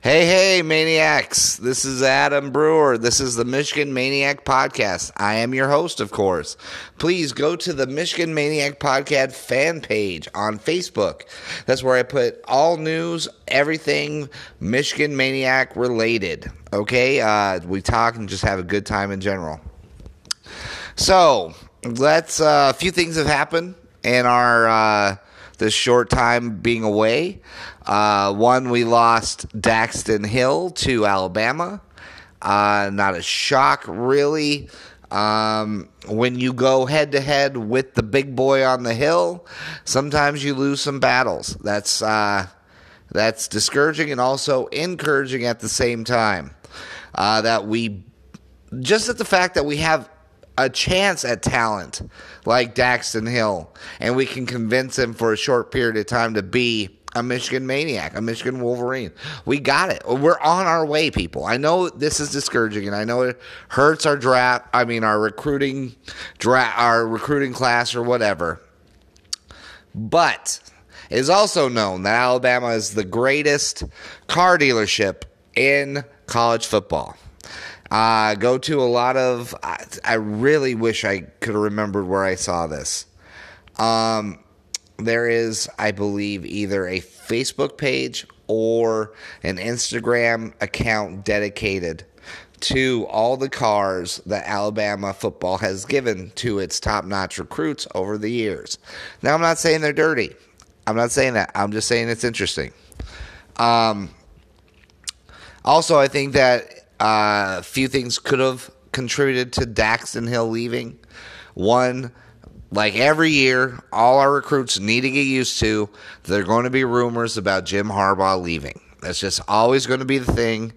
Hey, hey, maniacs. This is Adam Brewer. This is the Michigan Maniac Podcast. I am your host, of course. Please go to the Michigan Maniac Podcast fan page on Facebook. That's where I put all news, everything Michigan Maniac related. Okay? Uh, we talk and just have a good time in general. So, let's, uh, a few things have happened in our, uh, this short time being away. Uh, one, we lost Daxton Hill to Alabama. Uh, not a shock, really. Um, when you go head to head with the big boy on the hill, sometimes you lose some battles. That's uh, that's discouraging and also encouraging at the same time. Uh, that we just at the fact that we have a chance at talent like Daxton Hill, and we can convince him for a short period of time to be a Michigan maniac, a Michigan Wolverine. We got it. We're on our way, people. I know this is discouraging, and I know it hurts our draft. I mean, our recruiting draft, our recruiting class, or whatever. But it is also known that Alabama is the greatest car dealership in college football. Uh, go to a lot of. I, I really wish I could have remembered where I saw this. Um, there is, I believe, either a Facebook page or an Instagram account dedicated to all the cars that Alabama football has given to its top notch recruits over the years. Now, I'm not saying they're dirty. I'm not saying that. I'm just saying it's interesting. Um, also, I think that uh, a few things could have contributed to Daxton Hill leaving. One, like every year, all our recruits need to get used to. There are going to be rumors about Jim Harbaugh leaving. That's just always going to be the thing.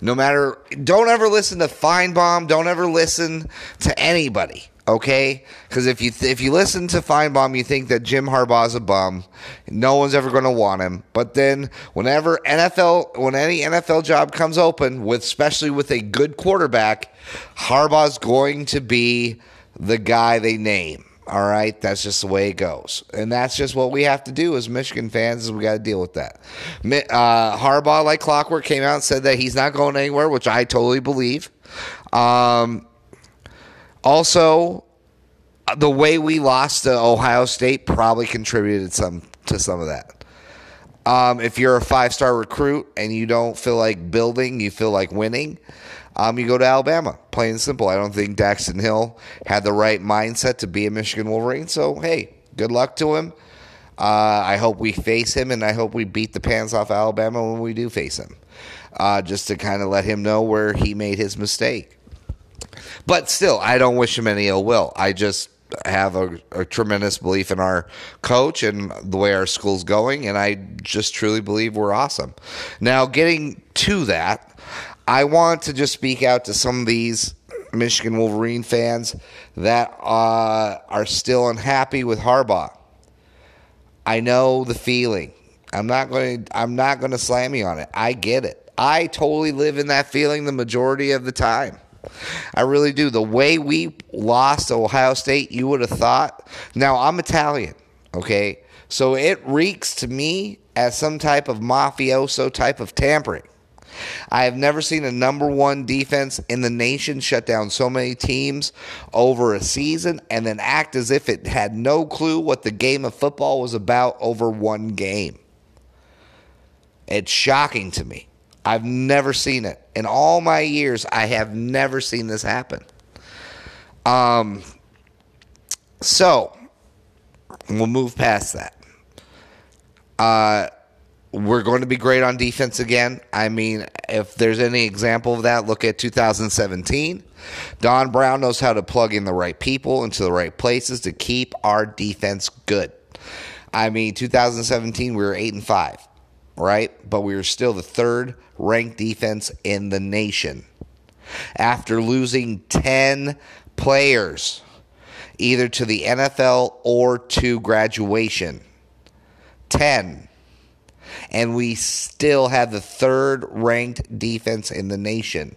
No matter, don't ever listen to Finebaum. Don't ever listen to anybody. Okay, because if you th- if you listen to Finebaum, you think that Jim Harbaugh's a bum. No one's ever going to want him. But then, whenever NFL, when any NFL job comes open, with especially with a good quarterback, Harbaugh's going to be the guy they name. All right, that's just the way it goes, and that's just what we have to do as Michigan fans. Is we got to deal with that. Uh, Harbaugh, like clockwork, came out and said that he's not going anywhere, which I totally believe. Um, also, the way we lost to Ohio State probably contributed some to some of that. Um, if you're a five star recruit and you don't feel like building, you feel like winning, um, you go to Alabama. Plain and simple. I don't think Daxton Hill had the right mindset to be a Michigan Wolverine. So, hey, good luck to him. Uh, I hope we face him, and I hope we beat the pants off Alabama when we do face him, uh, just to kind of let him know where he made his mistake. But still, I don't wish him any ill will. I just have a, a, tremendous belief in our coach and the way our school's going, and I just truly believe we're awesome. Now, getting to that, I want to just speak out to some of these Michigan Wolverine fans that uh, are still unhappy with Harbaugh. I know the feeling. I'm not going to I'm not going to slam you on it. I get it. I totally live in that feeling the majority of the time. I really do. The way we lost Ohio State, you would have thought. Now, I'm Italian, okay? So it reeks to me as some type of mafioso type of tampering. I have never seen a number one defense in the nation shut down so many teams over a season and then act as if it had no clue what the game of football was about over one game. It's shocking to me. I've never seen it. In all my years, I have never seen this happen. Um, so, we'll move past that. Uh, we're going to be great on defense again. I mean, if there's any example of that, look at 2017. Don Brown knows how to plug in the right people into the right places to keep our defense good. I mean, 2017 we were 8 and 5, right? But we were still the third ranked defense in the nation. After losing 10 players either to the NFL or to graduation. 10 and we still have the third ranked defense in the nation.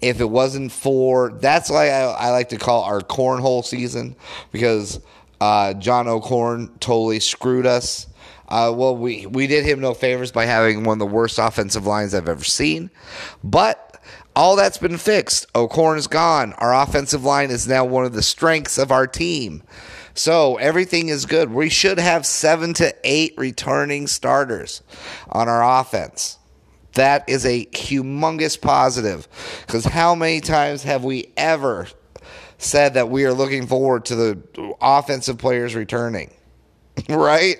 If it wasn't for that's why I, I like to call our cornhole season because uh, John O'Korn totally screwed us. Uh, well, we, we did him no favors by having one of the worst offensive lines I've ever seen. But all that's been fixed. O'Korn is gone. Our offensive line is now one of the strengths of our team. So everything is good. We should have seven to eight returning starters on our offense. That is a humongous positive. Because how many times have we ever said that we are looking forward to the offensive players returning? right?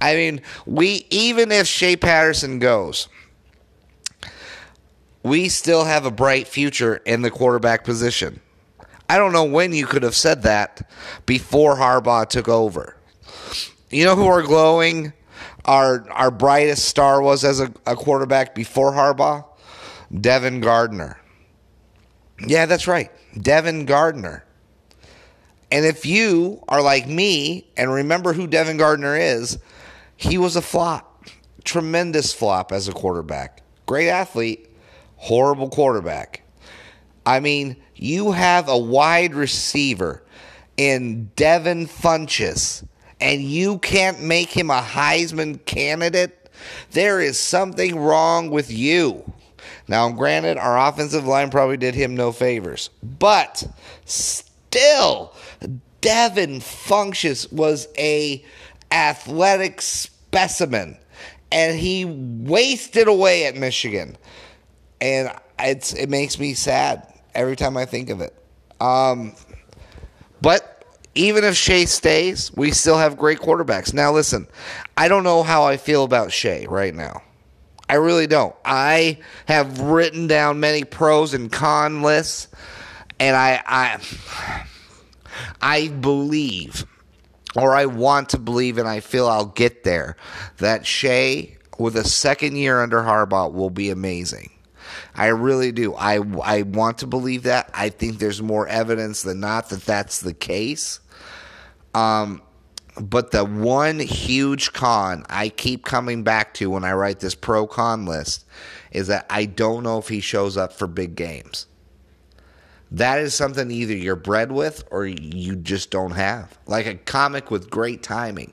I mean, we even if Shea Patterson goes, we still have a bright future in the quarterback position. I don't know when you could have said that before Harbaugh took over. You know who our glowing, our our brightest star was as a, a quarterback before Harbaugh? Devin Gardner. Yeah, that's right. Devin Gardner. And if you are like me and remember who Devin Gardner is, he was a flop. Tremendous flop as a quarterback. Great athlete, horrible quarterback. I mean, you have a wide receiver in Devin Funchess, and you can't make him a Heisman candidate. There is something wrong with you. Now, granted, our offensive line probably did him no favors, but still, Devin Funchess was a athletic specimen, and he wasted away at Michigan, and it's it makes me sad every time I think of it. Um, but even if Shea stays, we still have great quarterbacks. Now, listen, I don't know how I feel about Shea right now. I really don't. I have written down many pros and con lists, and I, I, I believe, or I want to believe, and I feel I'll get there, that Shea, with a second year under Harbaugh, will be amazing. I really do. I, I want to believe that. I think there's more evidence than not that that's the case. Um, but the one huge con I keep coming back to when I write this pro con list is that I don't know if he shows up for big games. That is something either you're bred with or you just don't have. Like a comic with great timing.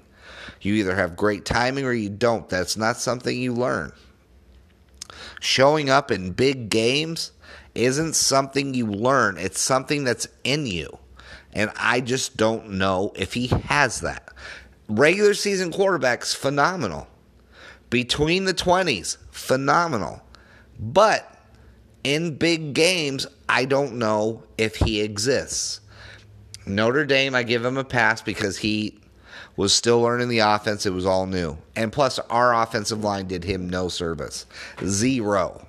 You either have great timing or you don't. That's not something you learn showing up in big games isn't something you learn, it's something that's in you. And I just don't know if he has that. Regular season quarterbacks, phenomenal. Between the 20s, phenomenal. But in big games, I don't know if he exists. Notre Dame, I give him a pass because he was still learning the offense. It was all new. And plus, our offensive line did him no service. Zero.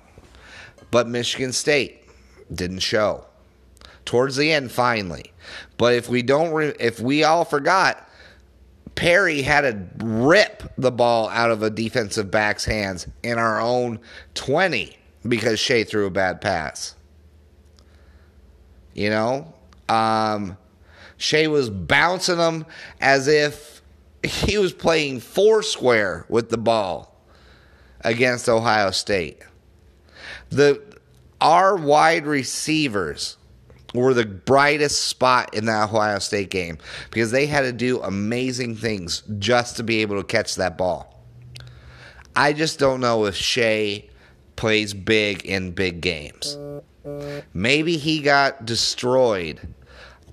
But Michigan State didn't show. Towards the end, finally. But if we don't, re- if we all forgot, Perry had to rip the ball out of a defensive back's hands in our own 20 because Shea threw a bad pass. You know? Um, Shea was bouncing them as if he was playing four square with the ball against Ohio State. The our wide receivers were the brightest spot in that Ohio State game because they had to do amazing things just to be able to catch that ball. I just don't know if Shea plays big in big games. Maybe he got destroyed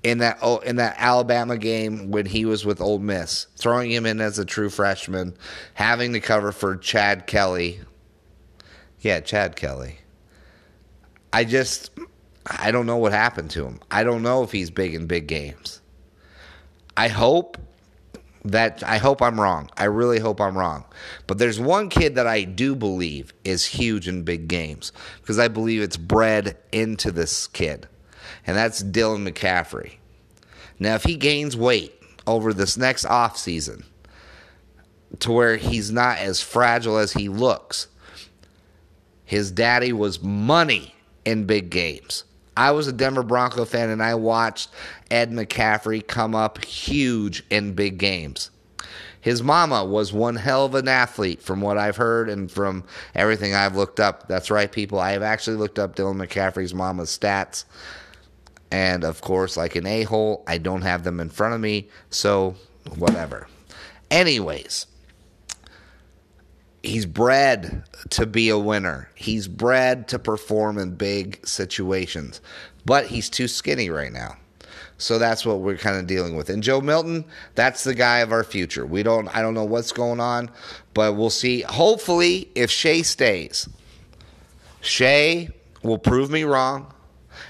in that in that Alabama game when he was with Ole Miss, throwing him in as a true freshman, having to cover for Chad Kelly. Yeah, Chad Kelly. I just I don't know what happened to him. I don't know if he's big in big games. I hope that I hope I'm wrong. I really hope I'm wrong. But there's one kid that I do believe is huge in big games because I believe it's bred into this kid and that's Dylan McCaffrey. Now, if he gains weight over this next off season to where he's not as fragile as he looks, his daddy was money in big games. I was a Denver Bronco fan and I watched Ed McCaffrey come up huge in big games. His mama was one hell of an athlete from what I've heard and from everything I've looked up. That's right, people. I have actually looked up Dylan McCaffrey's mama's stats. And of course, like an a hole, I don't have them in front of me, so whatever. Anyways, he's bred to be a winner. He's bred to perform in big situations, but he's too skinny right now. So that's what we're kind of dealing with. And Joe Milton, that's the guy of our future. We don't I don't know what's going on, but we'll see. Hopefully, if Shea stays, Shea will prove me wrong.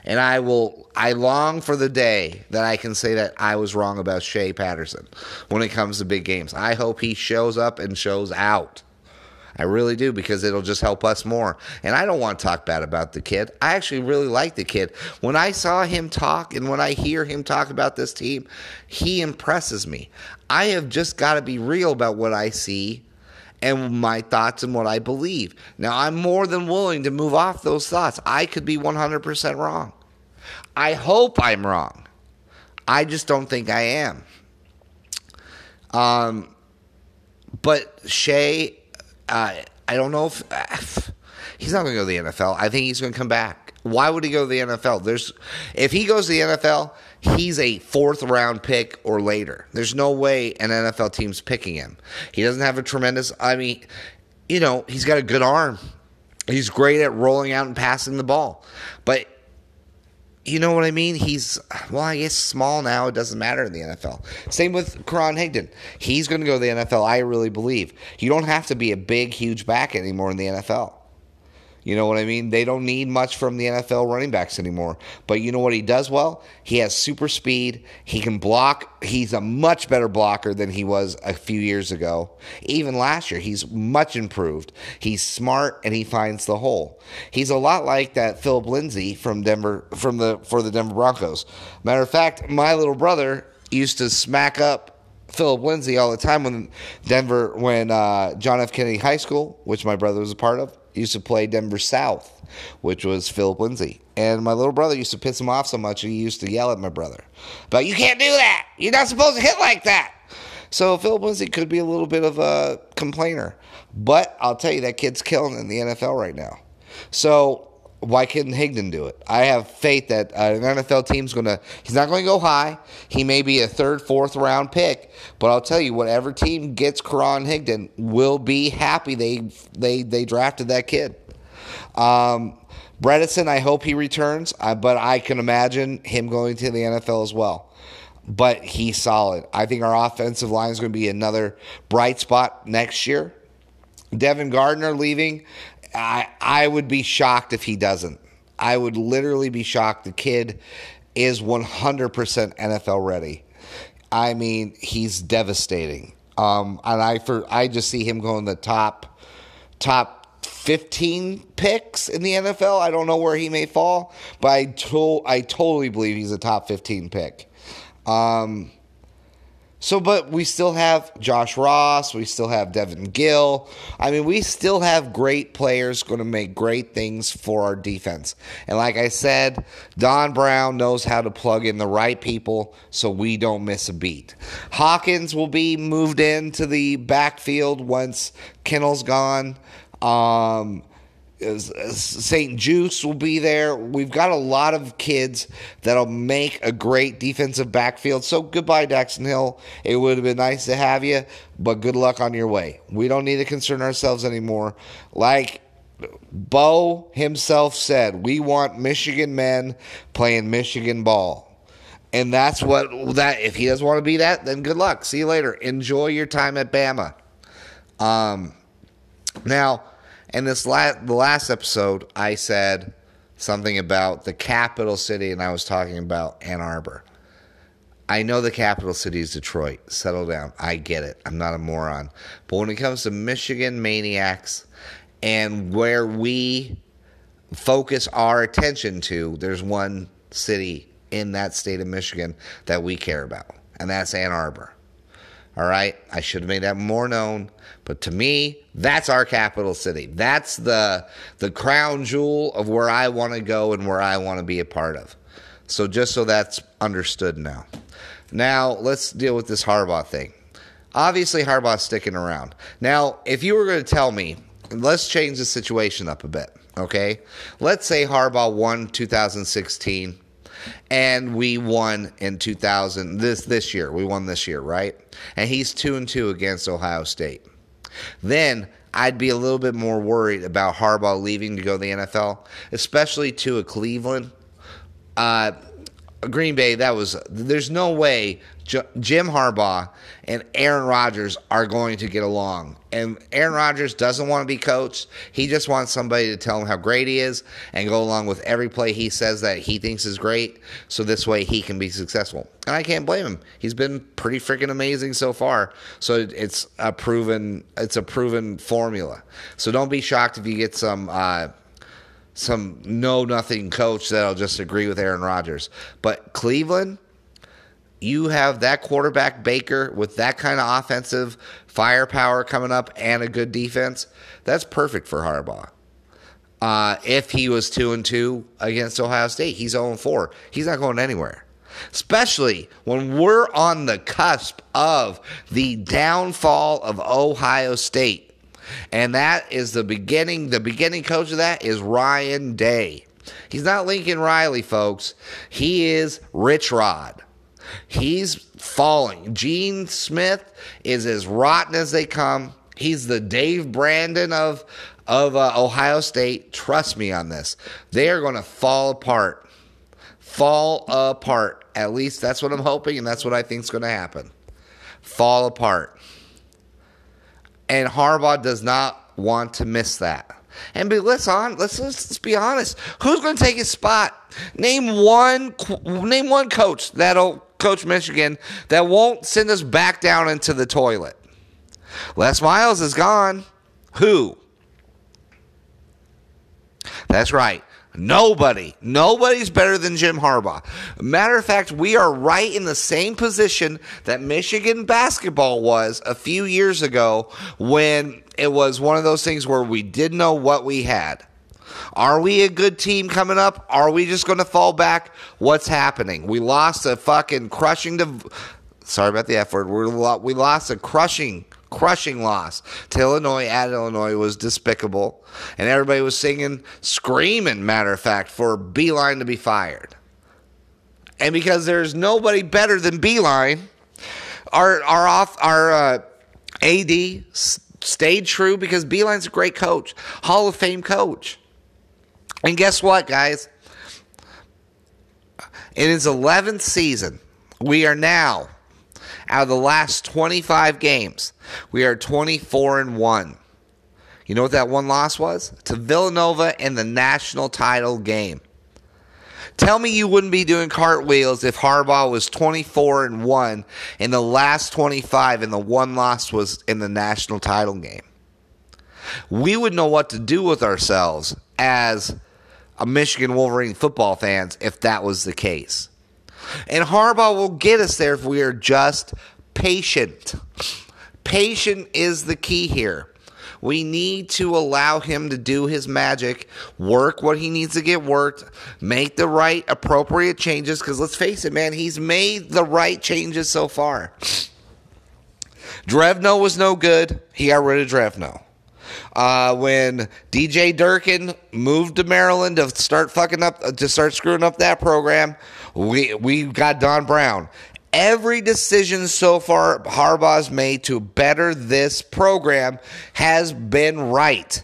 And I will I long for the day that I can say that I was wrong about Shea Patterson when it comes to big games. I hope he shows up and shows out. I really do because it'll just help us more. And I don't want to talk bad about the kid. I actually really like the kid. When I saw him talk and when I hear him talk about this team, he impresses me. I have just got to be real about what I see and my thoughts and what I believe. Now, I'm more than willing to move off those thoughts. I could be 100% wrong. I hope I'm wrong. I just don't think I am. Um, but Shea uh, I don't know if uh, he's not going to go to the NFL. I think he's going to come back. Why would he go to the NFL? There's if he goes to the NFL, he's a fourth round pick or later. There's no way an NFL team's picking him. He doesn't have a tremendous. I mean, you know, he's got a good arm. He's great at rolling out and passing the ball, but you know what I mean? He's, well, I guess small now. It doesn't matter in the NFL. Same with Karan Higdon. He's going to go to the NFL, I really believe. You don't have to be a big, huge back anymore in the NFL. You know what I mean? They don't need much from the NFL running backs anymore. But you know what he does well? He has super speed. He can block. He's a much better blocker than he was a few years ago. Even last year, he's much improved. He's smart and he finds the hole. He's a lot like that Phillip Lindsay from Denver from the for the Denver Broncos. Matter of fact, my little brother used to smack up Phillip Lindsay all the time when Denver, when uh, John F. Kennedy High School, which my brother was a part of, used to play Denver South, which was Phillip Lindsay. And my little brother used to piss him off so much he used to yell at my brother. But you can't do that. You're not supposed to hit like that. So Phillip Lindsay could be a little bit of a complainer. But I'll tell you, that kid's killing in the NFL right now. So why couldn't Higdon do it? I have faith that uh, an NFL team's going to, he's not going to go high. He may be a third, fourth round pick, but I'll tell you, whatever team gets Karan Higdon will be happy they, they, they drafted that kid. Um, Bredeson, I hope he returns, uh, but I can imagine him going to the NFL as well. But he's solid. I think our offensive line is going to be another bright spot next year. Devin Gardner leaving. I I would be shocked if he doesn't. I would literally be shocked. The kid is 100% NFL ready. I mean, he's devastating. Um, and I for I just see him going the top top 15 picks in the NFL. I don't know where he may fall, but I to, I totally believe he's a top 15 pick. Um, so, but we still have Josh Ross. We still have Devin Gill. I mean, we still have great players going to make great things for our defense. And like I said, Don Brown knows how to plug in the right people so we don't miss a beat. Hawkins will be moved into the backfield once Kinnel's gone. Um, St-Juste will be there. We've got a lot of kids that'll make a great defensive backfield. So goodbye, Daxton Hill. It would have been nice to have you, but good luck on your way. We don't need to concern ourselves anymore. Like Bo himself said, we want Michigan men playing Michigan ball. And that's what that if he doesn't want to be that, then good luck. See you later. Enjoy your time at Bama. Um now and this the last episode, I said something about the capital city, and I was talking about Ann Arbor. I know the capital city is Detroit. Settle down. I get it. I'm not a moron. But when it comes to Michigan maniacs and where we focus our attention to, there's one city in that state of Michigan that we care about, and that's Ann Arbor. All right, I should have made that more known, but to me, that's our capital city. That's the the crown jewel of where I want to go and where I want to be a part of. So just so that's understood now. Now let's deal with this Harbaugh thing. Obviously, Harbaugh's sticking around. Now, if you were going to tell me, let's change the situation up a bit. Okay, let's say Harbaugh won 2016 and we won in 2000 this this year. We won this year, right? And he's 2 and 2 against Ohio State. Then I'd be a little bit more worried about Harbaugh leaving to go to the NFL, especially to a Cleveland. Uh, Green Bay, that was there's no way J- Jim Harbaugh and Aaron Rodgers are going to get along. And Aaron Rodgers doesn't want to be coached. He just wants somebody to tell him how great he is and go along with every play he says that he thinks is great so this way he can be successful. And I can't blame him. He's been pretty freaking amazing so far. So it's a proven it's a proven formula. So don't be shocked if you get some uh, some know nothing coach that'll just agree with Aaron Rodgers. But Cleveland, you have that quarterback Baker with that kind of offensive firepower coming up and a good defense. That's perfect for Harbaugh. Uh, if he was two and two against Ohio State, he's 0 4. He's not going anywhere. Especially when we're on the cusp of the downfall of Ohio State. And that is the beginning. The beginning coach of that is Ryan Day. He's not Lincoln Riley, folks. He is Rich Rod. He's falling. Gene Smith is as rotten as they come. He's the Dave Brandon of of uh, Ohio State. Trust me on this. They are going to fall apart. Fall apart. At least that's what I'm hoping, and that's what I think is going to happen. Fall apart. And Harbaugh does not want to miss that. And be, let's on let's, let's let's be honest. Who's going to take his spot? Name one name one coach that'll coach Michigan that won't send us back down into the toilet. Les Miles is gone. Who? That's right. Nobody, nobody's better than Jim Harbaugh. Matter of fact, we are right in the same position that Michigan basketball was a few years ago when it was one of those things where we didn't know what we had. Are we a good team coming up? Are we just going to fall back? What's happening? We lost a fucking crushing. to. sorry about the F word. We lost a crushing crushing loss to Illinois at Illinois was despicable. And everybody was singing, screaming, matter of fact, for Beilein to be fired. And because there's nobody better than Beilein, our our off our uh, AD stayed true because Beilein's a great coach, Hall of Fame coach. And guess what, guys? In his 11th season, we are now out of the last 25 games, we are 24 and 1. You know what that one loss was? To Villanova in the national title game. Tell me you wouldn't be doing cartwheels if Harbaugh was 24 and 1 in the last 25 and the one loss was in the national title game. We would know what to do with ourselves as a Michigan Wolverine football fans if that was the case. And Harbaugh will get us there if we are just patient. Patient is the key here. We need to allow him to do his magic, work what he needs to get worked, make the right appropriate changes. Because let's face it, man, he's made the right changes so far. Drevno was no good. He got rid of Drevno. Uh, when DJ Durkin moved to Maryland to start fucking up, to start screwing up that program, we we got Don Brown. Every decision so far Harbaugh's made to better this program has been right.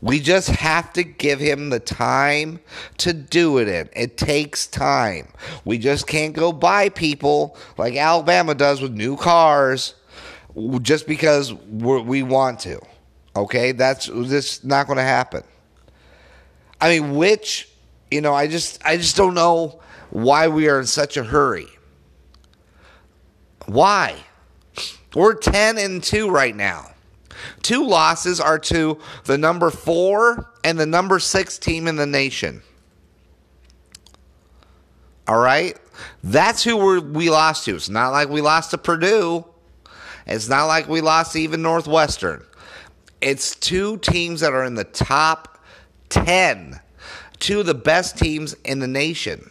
We just have to give him the time to do it in. It takes time. We just can't go buy people like Alabama does with new cars just because we want to. Okay, that's just not going to happen. I mean, which you know, I just I just don't know why we are in such a hurry. Why? We're 10 and 2 right now. Two losses are to the number 4 and the number 6 team in the nation. All right? That's who we we lost to. It's not like we lost to Purdue. It's not like we lost even Northwestern. It's two teams that are in the top 10, two of the best teams in the nation.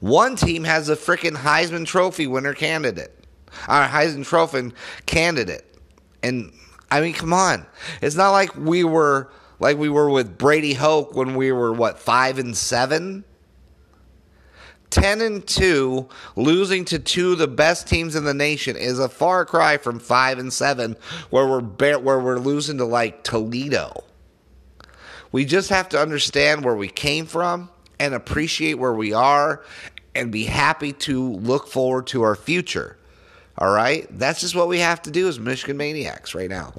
One team has a freaking Heisman Trophy winner candidate, our Heisman Trophy candidate. And I mean, come on. It's not like we were like we were with Brady Hoke when we were what, 5 and 7? 10 and 2, losing to two of the best teams in the nation is a far cry from 5 and 7 where we're where we're losing to like Toledo. We just have to understand where we came from and appreciate where we are and be happy to look forward to our future. All right? That's just what we have to do as Michigan Maniacs right now.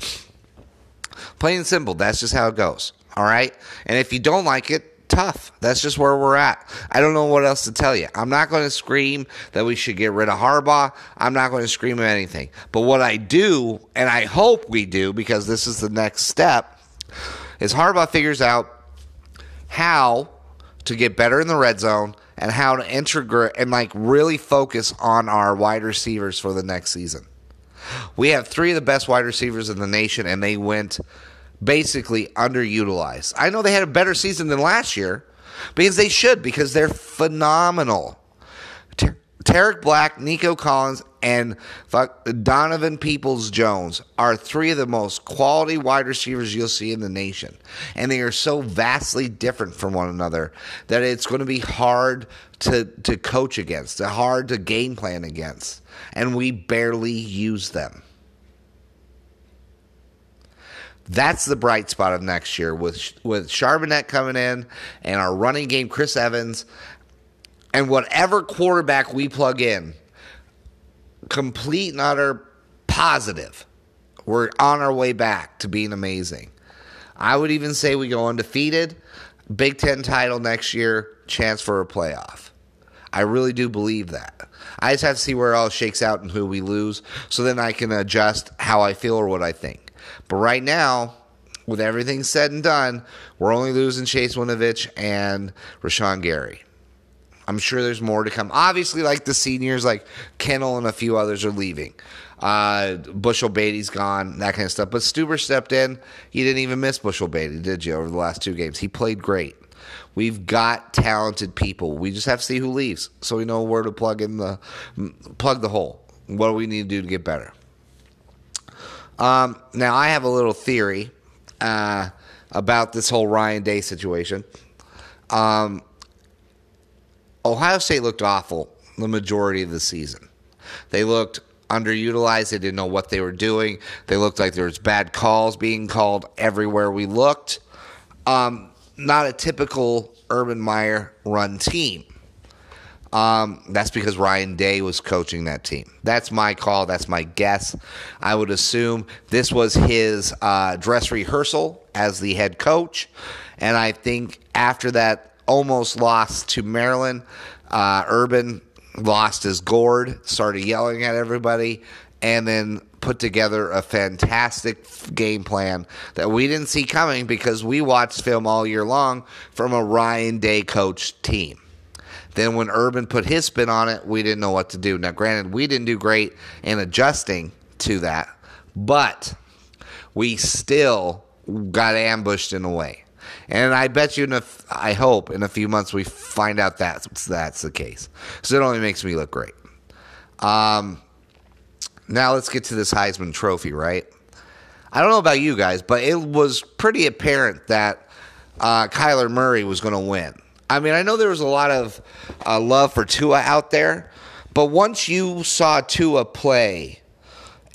Plain and simple. That's just how it goes. All right? And if you don't like it, tough. That's just where we're at. I don't know what else to tell you. I'm not going to scream that we should get rid of Harbaugh. I'm not going to scream at anything. But what I do, and I hope we do, because this is the next step, is Harbaugh figures out how to get better in the red zone and how to integrate and like really focus on our wide receivers for the next season. We have three of the best wide receivers in the nation, and they went basically underutilized. I know they had a better season than last year because they should, because they're phenomenal. Tarik Black, Nico Collins, and Donovan Peoples Jones are three of the most quality wide receivers you'll see in the nation. And they are so vastly different from one another that it's going to be hard to, to coach against, hard to game plan against. And we barely use them. That's the bright spot of next year with with Charbonnet coming in and our running game, Chris Evans, and whatever quarterback we plug in, complete and utter positive. We're on our way back to being amazing. I would even say we go undefeated, Big Ten title next year, chance for a playoff. I really do believe that. I just have to see where it all shakes out and who we lose, so then I can adjust how I feel or what I think. But right now, with everything said and done, we're only losing Chase Winovich and Rashan Gary. I'm sure there's more to come. Obviously, like the seniors, like Kinnel and a few others are leaving. Uh, Bushell-Beatty's gone, that kind of stuff. But Stueber stepped in. He didn't even miss Bushell-Beatty, did you, over the last two games? He played great. We've got talented people. We just have to see who leaves, so we know where to plug in the plug the hole. What do we need to do to get better? Um, now, I have a little theory uh, about this whole Ryan Day situation. Um, Ohio State looked awful the majority of the season. They looked underutilized. They didn't know what they were doing. They looked like there was bad calls being called everywhere we looked. Um, not a typical Urban Meyer run team. Um, that's because Ryan Day was coaching that team. That's my call. That's my guess. I would assume this was his uh, dress rehearsal as the head coach. And I think after that almost lost to Maryland, uh, Urban lost his gourd, started yelling at everybody, and then put together a fantastic game plan that we didn't see coming because we watched film all year long from a Ryan Day coach team. Then when Urban put his spin on it, we didn't know what to do. Now, granted, we didn't do great in adjusting to that, but we still got ambushed in a way. And I bet you, in a, I hope in a few months we find out that that's the case. So it only makes me look great. Um, now let's get to this Heisman Trophy, right? I don't know about you guys, but it was pretty apparent that uh, Kyler Murray was going to win. I mean, I know there was a lot of uh, love for Tua out there, but once you saw Tua play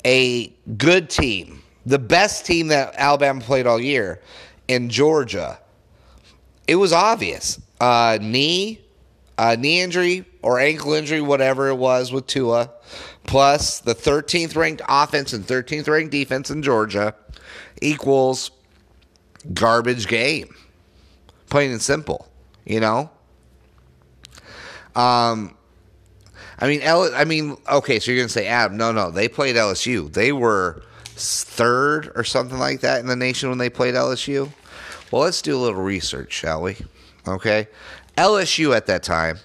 a good team, the best team that Alabama played all year in Georgia, it was obvious. Uh, knee, uh, knee injury or ankle injury, whatever it was with Tua, plus the 13th ranked offense and 13th ranked defense in Georgia equals garbage game. Plain and simple you know. Um, I mean, L- I mean, okay, so you're gonna say Adam? No, no, they played LSU. They were third or something like that in the nation when they played LSU. Well, let's do a little research, shall we? Okay, LSU at that time,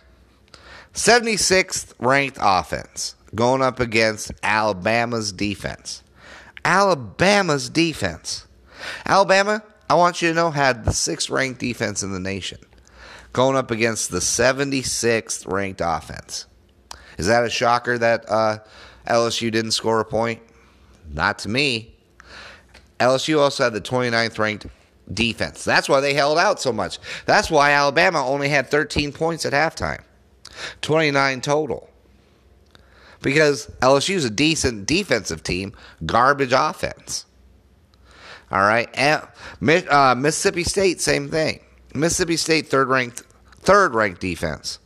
76th ranked offense, going up against Alabama's defense. Alabama's defense. Alabama, I want you to know, had the sixth ranked defense in the nation going up against the 76th ranked offense. Is that a shocker that uh, LSU didn't score a point? Not to me. LSU also had the 29th ranked defense. That's why they held out so much. That's why Alabama only had 13 points at halftime. 29 total. Because LSU's a decent defensive team, garbage offense. All right. And, uh, Mississippi State, same thing. Mississippi State, third ranked, third ranked defense,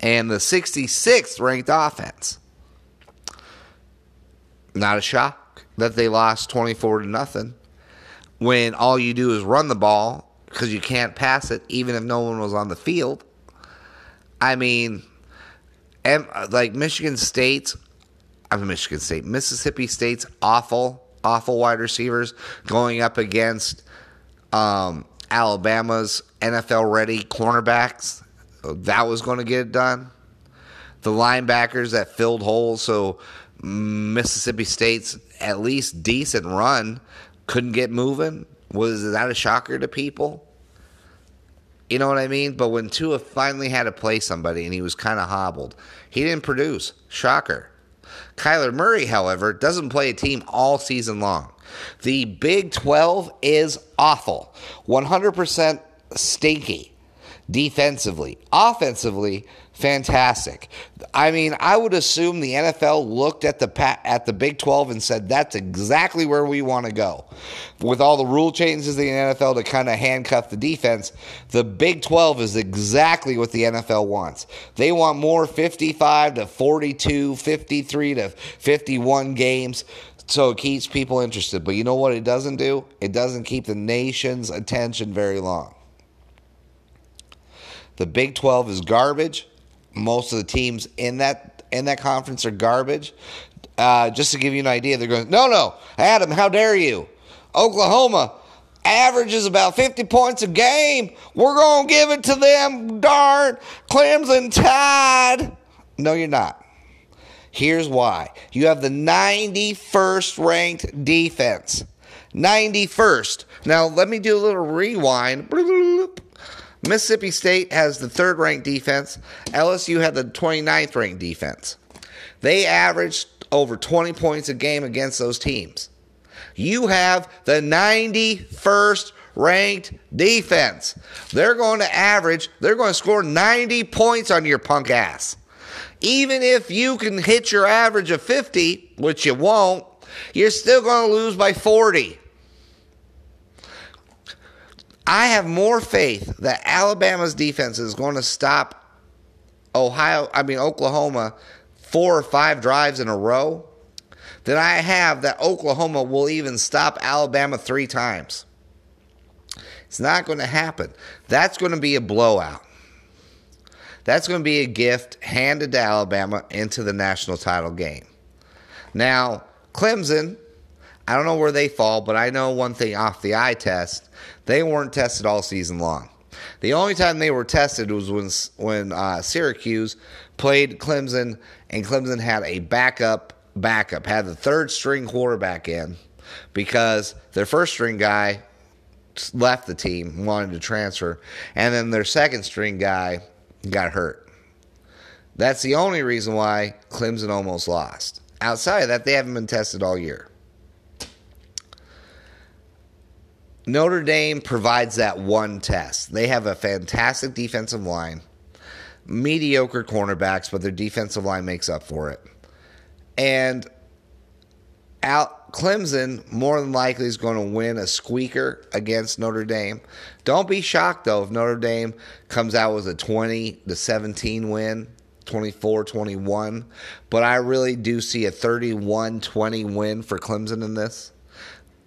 and the 66th ranked offense. Not a shock that they lost 24 to nothing when all you do is run the ball because you can't pass it, even if no one was on the field. I mean, like Michigan State's, I'm Michigan State, Mississippi State's awful, awful wide receivers going up against um, Alabama's NFL ready cornerbacks. That was going to get it done. The linebackers that filled holes, so Mississippi State's at least decent run couldn't get moving. Was that a shocker to people? You know what I mean? But when Tua finally had to play somebody and he was kind of hobbled, he didn't produce. Shocker. Kyler Murray, however, doesn't play a team all season long. The Big 12 is awful. 100% stinky defensively. Offensively, fantastic. I mean, I would assume the NFL looked at the at the Big 12 and said that's exactly where we want to go. With all the rule changes in the NFL to kind of handcuff the defense, the Big 12 is exactly what the NFL wants. They want more 55 to 42, 53 to 51 games. So it keeps people interested. But you know what it doesn't do? It doesn't keep the nation's attention very long. The Big 12 is garbage. Most of the teams in that in that conference are garbage. Uh, just to give you an idea, they're going, no, no, Adam, how dare you? Oklahoma averages about 50 points a game. We're going to give it to them, darn Clemson Tide. No, you're not. Here's why. You have the 91st ranked defense. 91st. Now, let me do a little rewind. Mississippi State has the third ranked defense. LSU had the 29th ranked defense. They averaged over 20 points a game against those teams. You have the 91st ranked defense. They're going to average, they're going to score 90 points on your punk ass. Even if you can hit your average of 50, which you won't, you're still going to lose by 40. I have more faith that Alabama's defense is going to stop Ohio, I mean Oklahoma, four or five drives in a row than I have that Oklahoma will even stop Alabama three times. It's not going to happen. That's going to be a blowout. That's going to be a gift handed to Alabama into the national title game. Now, Clemson, I don't know where they fall, but I know one thing off the eye test they weren't tested all season long. The only time they were tested was when when uh, Syracuse played Clemson, and Clemson had a backup backup, had the third string quarterback in because their first string guy left the team, wanted to transfer, and then their second string guy got hurt. That's the only reason why Clemson almost lost. Outside of that, they haven't been tested all year. Notre Dame provides that one test. They have a fantastic defensive line, mediocre cornerbacks, but their defensive line makes up for it. And out Clemson more than likely is going to win a squeaker against Notre Dame. Don't be shocked though if Notre Dame comes out with a 20 to 17 win, 24-21, but I really do see a 31-20 win for Clemson in this.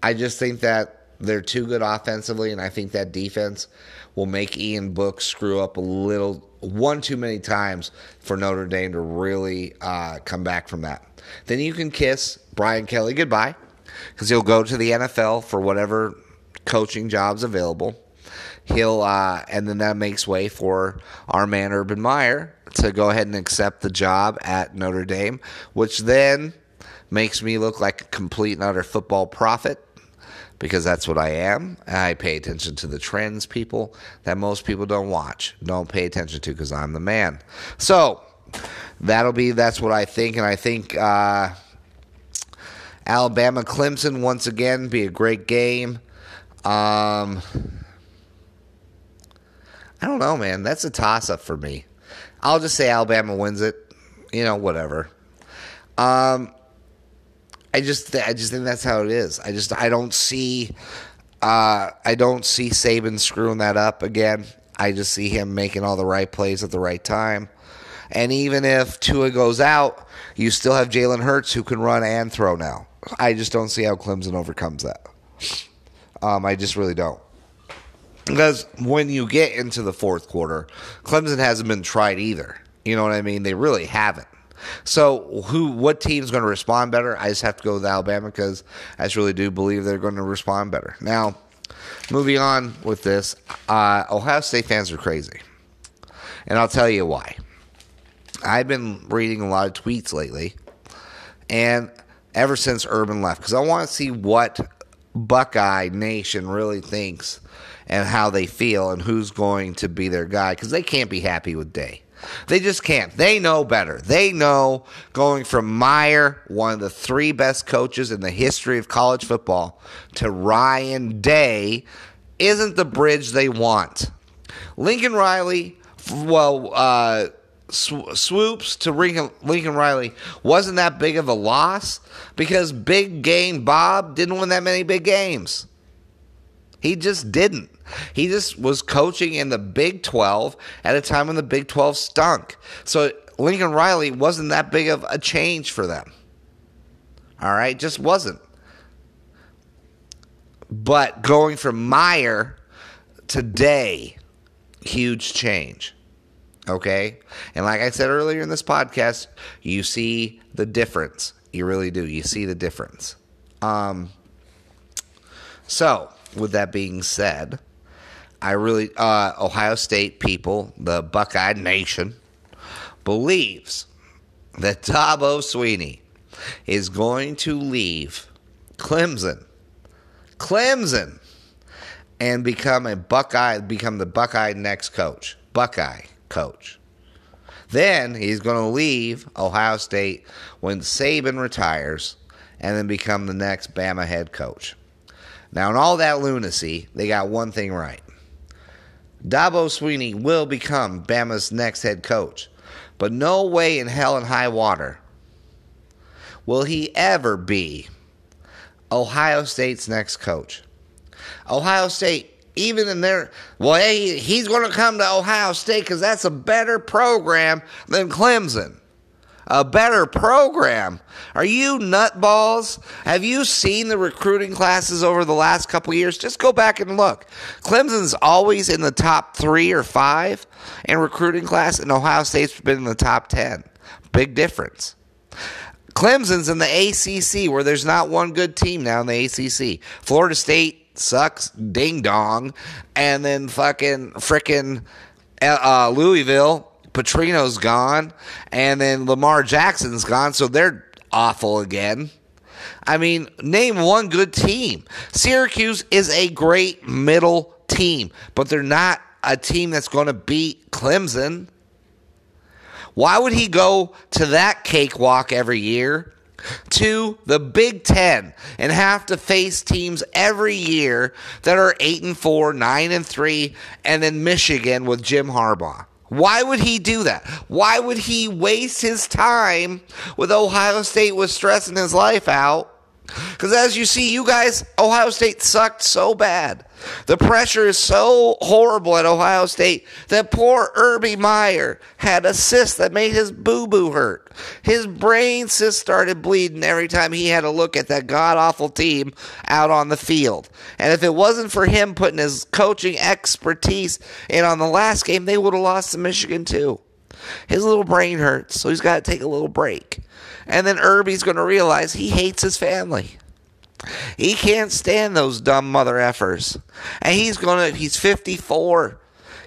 I just think that they're too good offensively, and I think that defense will make Ian Book screw up a little, one too many times for Notre Dame to really uh, come back from that. Then you can kiss Brian Kelly goodbye because he'll go to the NFL for whatever coaching jobs available. He'll uh, and then that makes way for our man Urban Meyer to go ahead and accept the job at Notre Dame, which then makes me look like a complete and utter football prophet because that's what I am. I pay attention to the trends, people, that most people don't watch, don't pay attention to because I'm the man. So that'll be, that's what I think. And I think uh, Alabama Clemson, once again, be a great game. Um, I don't know, man. That's a toss up for me. I'll just say Alabama wins it. You know, whatever. Um, I just I just think that's how it is. I just I don't see uh, I don't see Saban screwing that up again. I just see him making all the right plays at the right time. And even if Tua goes out, you still have Jalen Hurts who can run and throw now. I just don't see how Clemson overcomes that. Um, I just really don't. Because when you get into the fourth quarter, Clemson hasn't been tried either. You know what I mean? They really haven't. So, who, what team's going to respond better? I just have to go with Alabama because I just really do believe they're going to respond better. Now, moving on with this, uh, Ohio State fans are crazy, and I'll tell you why. I've been reading a lot of tweets lately, and ever since Urban left, because I want to see what Buckeye Nation really thinks and how they feel and who's going to be their guy, because they can't be happy with Day. They just can't. They know better. They know going from Meyer, one of the three best coaches in the history of college football, to Ryan Day isn't the bridge they want. Lincoln Riley, well, uh, sw- swoops to Lincoln Riley wasn't that big of a loss because Big Game Bob didn't win that many big games. He just didn't. He just was coaching in the Big 12 at a time when the Big 12 stunk. So Lincoln Riley wasn't that big of a change for them. All right, just wasn't. But going from Meyer today, huge change. Okay? And like I said earlier in this podcast, you see the difference. You really do. You see the difference. Um, so, with that being said, I really, uh, Ohio State people, the Buckeye Nation, believes that Dabo Swinney is going to leave Clemson, Clemson, and become a Buckeye, become the Buckeye next coach, Buckeye coach. Then he's going to leave Ohio State when Saban retires and then become the next Bama head coach. Now, in all that lunacy, they got one thing right. Dabo Swinney will become Bama's next head coach, but no way in hell and high water will he ever be Ohio State's next coach. Ohio State, even in their, well, hey, he's going to come to Ohio State because that's a better program than Clemson a better program. Are you nutballs? Have you seen the recruiting classes over the last couple years? Just go back and look. Clemson's always in the top three or five in recruiting class, and Ohio State's been in the top 10. Big difference. Clemson's in the ACC, where there's not one good team now in the ACC. Florida State sucks, ding dong, and then fucking frickin' uh, Louisville Petrino's gone, and then Lamar Jackson's gone, so they're awful again. I mean, name one good team. Syracuse is a great middle team, but they're not a team that's going to beat Clemson. Why would he go to that cakewalk every year? To the Big Ten and have to face teams every year that are eight and four, nine and three, and then Michigan with Jim Harbaugh. Why would he do that? Why would he waste his time with Ohio State with stressing his life out? Because as you see, you guys, Ohio State sucked so bad. The pressure is so horrible at Ohio State that poor Urban Meyer had a cyst that made his boo boo hurt. His brain cyst started bleeding every time he had to look at that god awful team out on the field. And if it wasn't for him putting his coaching expertise in on the last game, they would have lost to Michigan too. His little brain hurts, so he's got to take a little break. And then Irby's going to realize he hates his family. He can't stand those dumb mother effers. And he's going to, he's 54.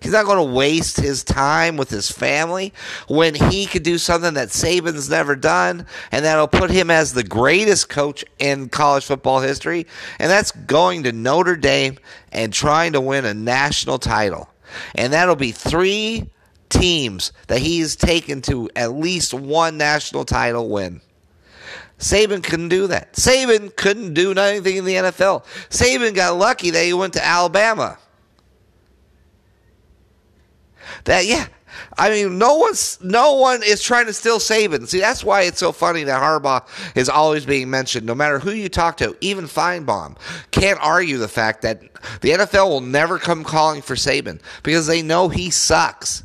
He's not going to waste his time with his family when he could do something that Saban's never done, and that'll put him as the greatest coach in college football history, and that's going to Notre Dame and trying to win a national title. And that'll be three teams that he's taken to at least one national title win. Saban couldn't do that. Saban couldn't do anything in the NFL. Saban got lucky that he went to Alabama. That yeah, I mean, no one's no one is trying to steal Saban. See, that's why it's so funny that Harbaugh is always being mentioned. No matter who you talk to, even Finebaum can't argue the fact that the NFL will never come calling for Saban because they know he sucks.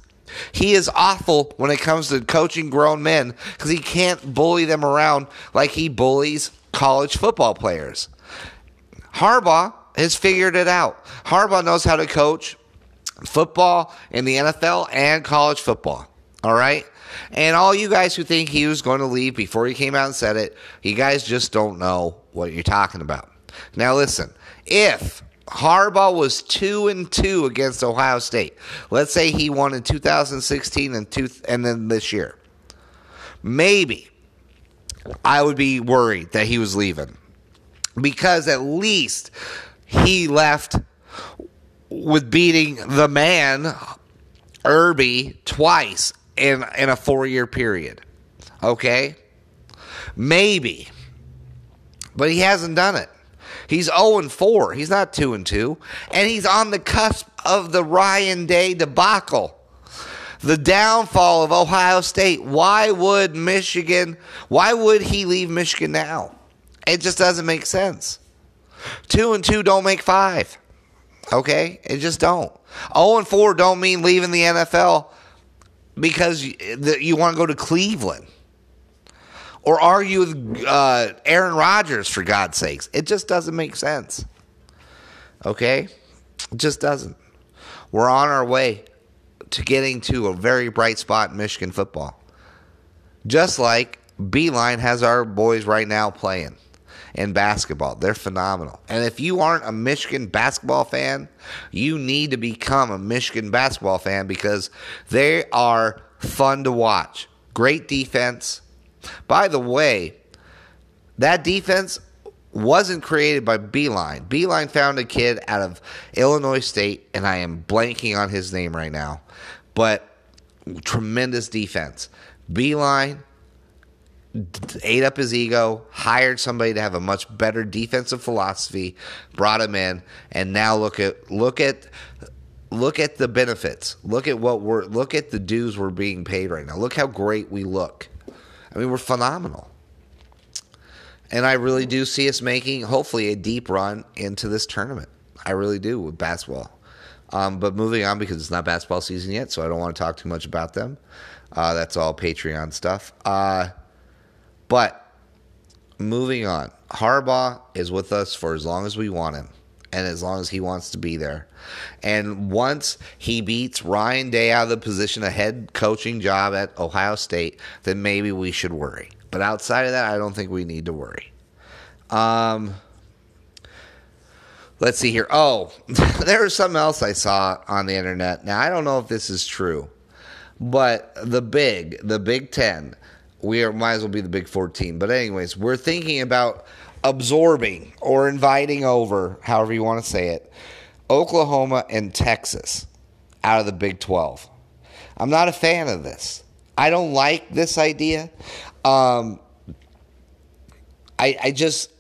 He is awful when it comes to coaching grown men because he can't bully them around like he bullies college football players. Harbaugh has figured it out. Harbaugh knows how to coach football in the NFL and college football. All right? And all you guys who think he was going to leave before he came out and said it, you guys just don't know what you're talking about. Now listen, if Harbaugh was 2 and 2 against Ohio State, let's say he won in 2016 and two, and then this year. Maybe I would be worried that he was leaving. Because at least he left with beating the man Irby twice in in a four year period. Okay, maybe, but he hasn't done it. He's 0 and 4. He's not 2 and 2. And he's on the cusp of the Ryan Day debacle. The downfall of Ohio State. Why would Michigan, why would he leave Michigan now? It just doesn't make sense. 2 and 2 don't make 5. Okay? It just don't. 0 and 4 don't mean leaving the NFL because you want to go to Cleveland. Or argue with uh, Aaron Rodgers, for God's sakes. It just doesn't make sense. Okay? It just doesn't. We're on our way to getting to a very bright spot in Michigan football. Just like Beilein has our boys right now playing in basketball. They're phenomenal. And if you aren't a Michigan basketball fan, you need to become a Michigan basketball fan because they are fun to watch. Great defense. By the way, that defense wasn't created by Beilein. Beilein found a kid out of Illinois State, and I am blanking on his name right now, but tremendous defense. Beilein ate up his ego, hired somebody to have a much better defensive philosophy, brought him in, and now look at look at look at the benefits. Look at what we're look at the dues we're being paid right now. Look how great we look. I mean, we're phenomenal. And I really do see us making hopefully a deep run into this tournament. I really do with basketball. Um, but moving on because it's not basketball season yet, so I don't want to talk too much about them. Uh, that's all Patreon stuff. Uh, but moving on, Harbaugh is with us for as long as we want him and as long as he wants to be there. And once he beats Ryan Day out of the position of head coaching job at Ohio State, then maybe we should worry. But outside of that, I don't think we need to worry. Um, let's see here. Oh, there was something else I saw on the internet. Now, I don't know if this is true, but the big, the Big Ten we are, might as well be the Big 14. But, anyways, we're thinking about absorbing or inviting over, however you want to say it, Oklahoma and Texas out of the Big 12. I'm not a fan of this. I don't like this idea. Um, I, I just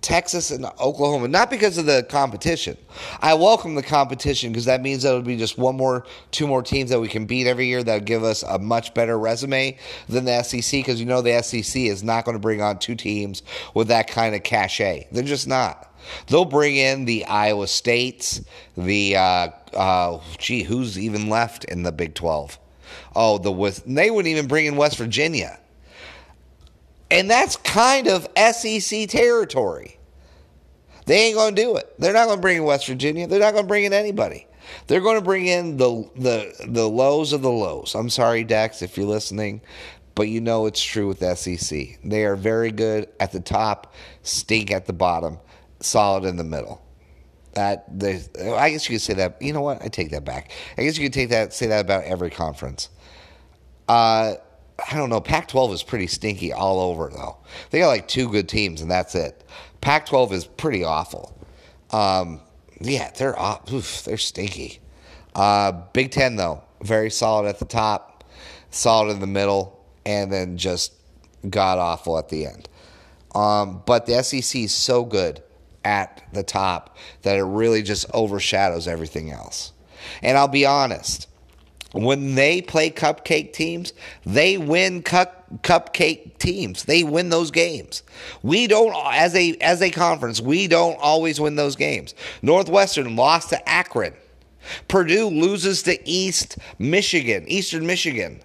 Texas and Oklahoma, not because of the competition. I welcome the competition because that means that would be just one more, two more teams that we can beat every year that would give us a much better resume than the SEC because you know the SEC is not going to bring on two teams with that kind of cachet. They're just not. They'll bring in the Iowa States, the, uh, uh, gee, who's even left in the Big 12? Oh, the they wouldn't even bring in West Virginia. And that's kind of SEC territory. They ain't going to do it. They're not going to bring in West Virginia. They're not going to bring in anybody. They're going to bring in the the the lows of the lows. I'm sorry, Dex, if you're listening, but you know it's true with SEC. They are very good at the top, stink at the bottom, solid in the middle. That they, I guess you could say that. You know what? I take that back. I guess you could take that say that about every conference. Uh, I don't know. Pac 12 is pretty stinky all over, though. They got like two good teams, and that's it. Pac 12 is pretty awful. Um, yeah, they're oof, they're stinky. Uh, Big Ten, though, very solid at the top, solid in the middle, and then just god awful at the end. Um, but the SEC is so good at the top that it really just overshadows everything else. And I'll be honest, when they play cupcake teams, they win cup, cupcake teams. They win those games. We don't as a as a conference, we don't always win those games. Northwestern lost to Akron. Purdue loses to East Michigan, Eastern Michigan.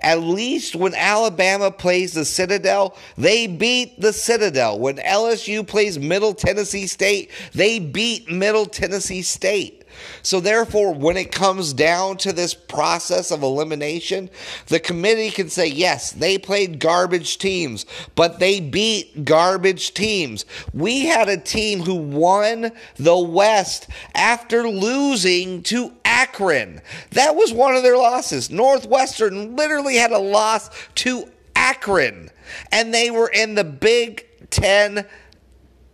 At least when Alabama plays the Citadel, they beat the Citadel. When LSU plays Middle Tennessee State, they beat Middle Tennessee State. So, therefore, when it comes down to this process of elimination, the committee can say, yes, they played garbage teams, but they beat garbage teams. We had a team who won the West after losing to Akron. That was one of their losses. Northwestern literally had a loss to Akron, and they were in the Big Ten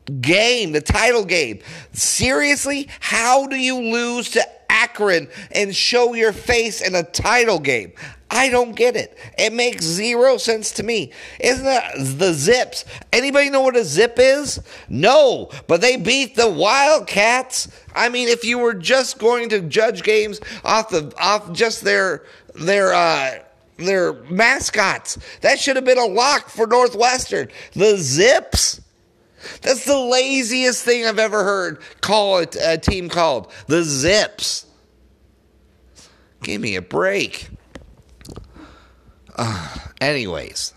game, the title game. Seriously, how do you lose to Akron and show your face in a title game? I don't get it. It makes zero sense to me. Isn't that the Zips? Anybody know what a zip is? No, but they beat the Wildcats. I mean, if you were just going to judge games off the off just their their uh their mascots, that should have been a lock for Northwestern. The Zips that's the laziest thing I've ever heard call it a team called. The Zips. Give me a break. Uh, anyways,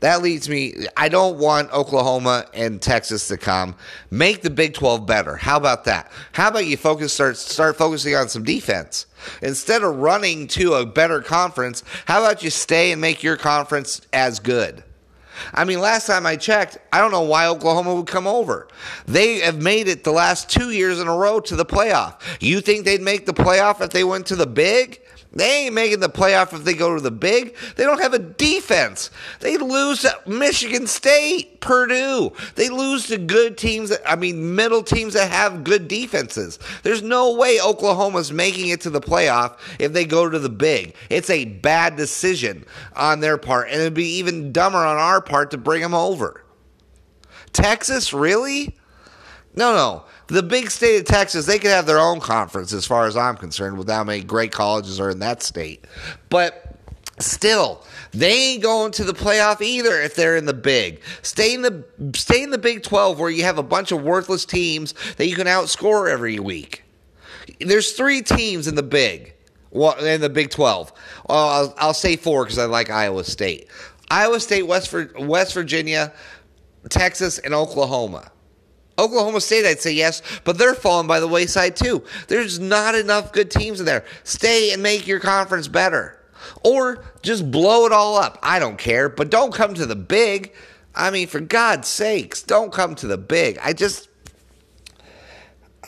that leads me. I don't want Oklahoma and Texas to come. Make the Big 12 better. How about that? How about you focus start start focusing on some defense instead of running to a better conference? How about you stay and make your conference as good? I mean, last time I checked, I don't know why Oklahoma would come over. They have made it the last two years in a row to the playoff. You think they'd make the playoff if they went to the big? They ain't making the playoff if they go to the big. They don't have a defense. They lose to Michigan State, Purdue. They lose to good teams, that, I mean, middle teams that have good defenses. There's no way Oklahoma's making it to the playoff if they go to the big. It's a bad decision on their part, and it'd be even dumber on our part to bring them over. Texas, really? No, no the big state of Texas, they could have their own conference as far as I'm concerned with how many great colleges are in that state. But still, they ain't going to the playoff either if they're in the big. Stay in the stay in the Big 12 where you have a bunch of worthless teams that you can outscore every week. There's three teams in the big. Well, in the Big 12. Well, I'll, I'll say four because I like Iowa State. Iowa State, West, West Virginia, Texas, and Oklahoma. Oklahoma State, I'd say yes, but they're falling by the wayside too. There's not enough good teams in there. Stay and make your conference better. Or just blow it all up. I don't care, but don't come to the big. I mean, for God's sakes, don't come to the big. I just.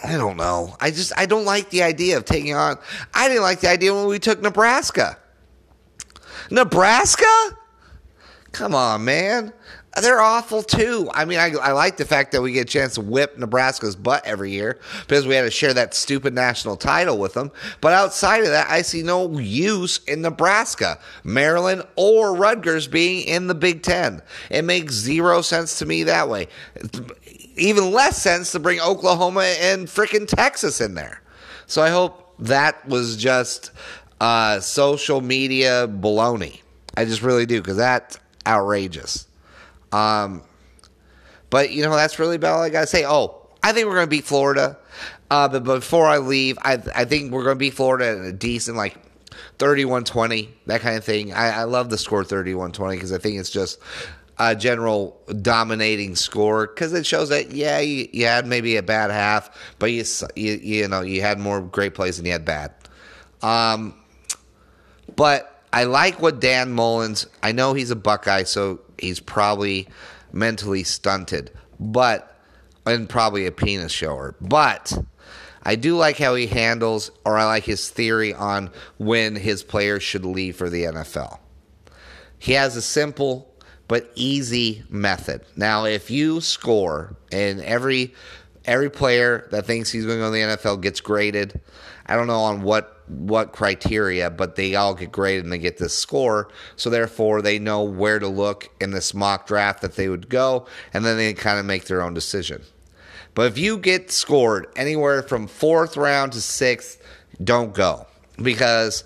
I don't know. I just I don't like the idea of taking on. I didn't like the idea when we took Nebraska. Nebraska? Come on, man. They're awful too. I mean, I, I like the fact that we get a chance to whip Nebraska's butt every year because we had to share that stupid national title with them. But outside of that, I see no use in Nebraska, Maryland, or Rutgers being in the Big Ten. It makes zero sense to me that way. Even less sense to bring Oklahoma and freaking Texas in there. So I hope that was just uh, social media baloney. I just really do because that's outrageous. Um, but you know that's really about all I gotta say. Oh, I think we're gonna beat Florida. Uh, but before I leave, I I think we're gonna beat Florida at a decent like 31-20, that kind of thing. I, I love the score 31-20 because I think it's just a general dominating score because it shows that yeah you, you, had maybe a bad half, but you, you you know you had more great plays than you had bad. Um, but I like what Dan Mullins. I know he's a Buckeye, so he's probably mentally stunted, but and probably a penis shower. But I do like how he handles, or I like his theory on when his players should leave for the NFL. He has a simple but easy method. Now, if you score and every every player that thinks he's going to go to the NFL gets graded, I don't know on what what criteria, but they all get graded and they get this score. So therefore, they know where to look in this mock draft that they would go, and then they kind of make their own decision. But if you get scored anywhere from fourth round to sixth, don't go. because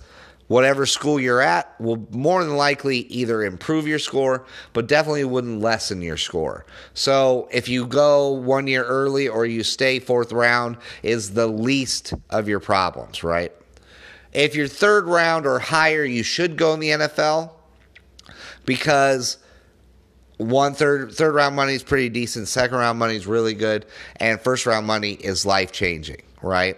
whatever school you're at will more than likely either improve your score, but definitely wouldn't lessen your score. So if you go one year early or you stay fourth round, is the least of your problems, right? If you're third round or higher, you should go in the NFL because one third third round money is pretty decent, second round money is really good, and first round money is life changing, right?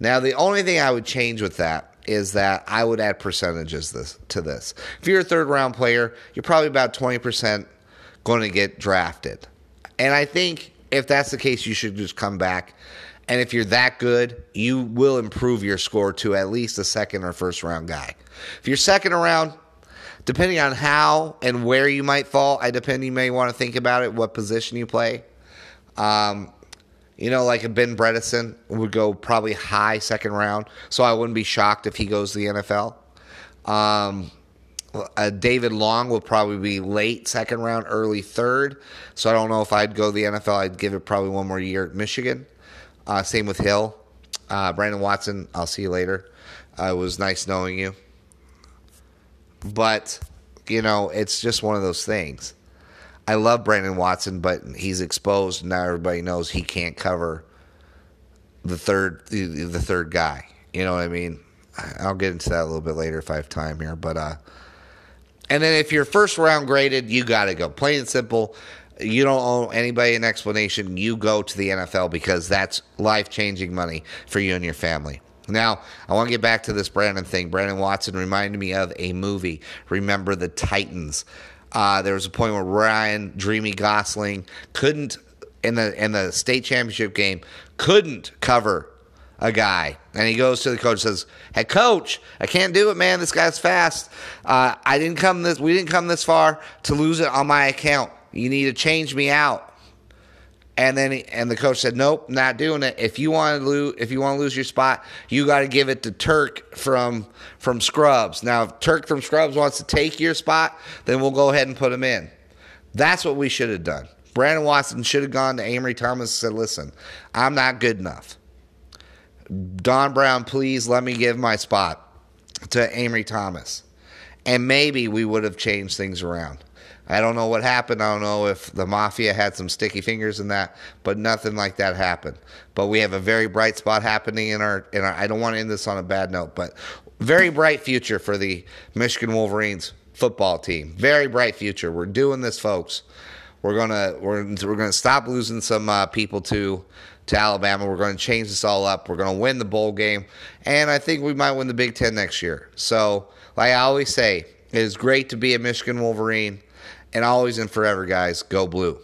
Now the only thing I would change with that is that I would add percentages this, to this. If you're a third round player, you're probably about 20% going to get drafted. And I think if that's the case, you should just come back. And if you're that good, you will improve your score to at least a second or first round guy. If you're second around, depending on how and where you might fall, I depend. You may want to think about it, what position you play. Um, you know, like a Ben Bredeson would go probably high second round, so I wouldn't be shocked if he goes to the NFL. Um, uh, David Long will probably be late second round, early third. So I don't know if I'd go the NFL. I'd give it probably one more year at Michigan. Uh, same with Hill. Uh, Brandon Watson, I'll see you later. Uh, it was nice knowing you. But, you know, it's just one of those things. I love Brandon Watson, but he's exposed. Now everybody knows he can't cover the third the third guy. You know what I mean? I'll get into that a little bit later if I have time here. But uh, and then if you're first round graded, you got to go. Plain and simple. You don't owe anybody an explanation. You go to the NFL because that's life changing money for you and your family. Now, I want to get back to this Brandon thing. Brandon Watson reminded me of a movie, Remember the Titans. Uh, there was a point where Ryan Dreamy Gosling couldn't in the in the state championship game couldn't cover a guy, and he goes to the coach says, "Hey, coach, I can't do it, man. This guy's fast. Uh, I didn't come this. We didn't come this far to lose it on my account. You need to change me out." And then he, and the coach said, "Nope, not doing it. If you want to lose, if you want to lose your spot, you got to give it to Turk from from Scrubs. Now, if Turk from Scrubs wants to take your spot, then we'll go ahead and put him in. That's what we should have done. Brandon Watson should have gone to Ambry Thomas and said, "Listen, I'm not good enough. Don Brown, please let me give my spot to Ambry Thomas." And maybe we would have changed things around. I don't know what happened. I don't know if the mafia had some sticky fingers in that, but nothing like that happened. But we have a very bright spot happening in our in our I don't want to end this on a bad note, but very bright future for the Michigan Wolverines football team. Very bright future. We're doing this, folks. We're gonna we're we're gonna stop losing some uh, people to to Alabama. We're to change this all up. We're to win the bowl game, and I think we might win the Big Ten next year. So, like I always say, it is great to be a Michigan Wolverine. And always and forever, guys, go blue.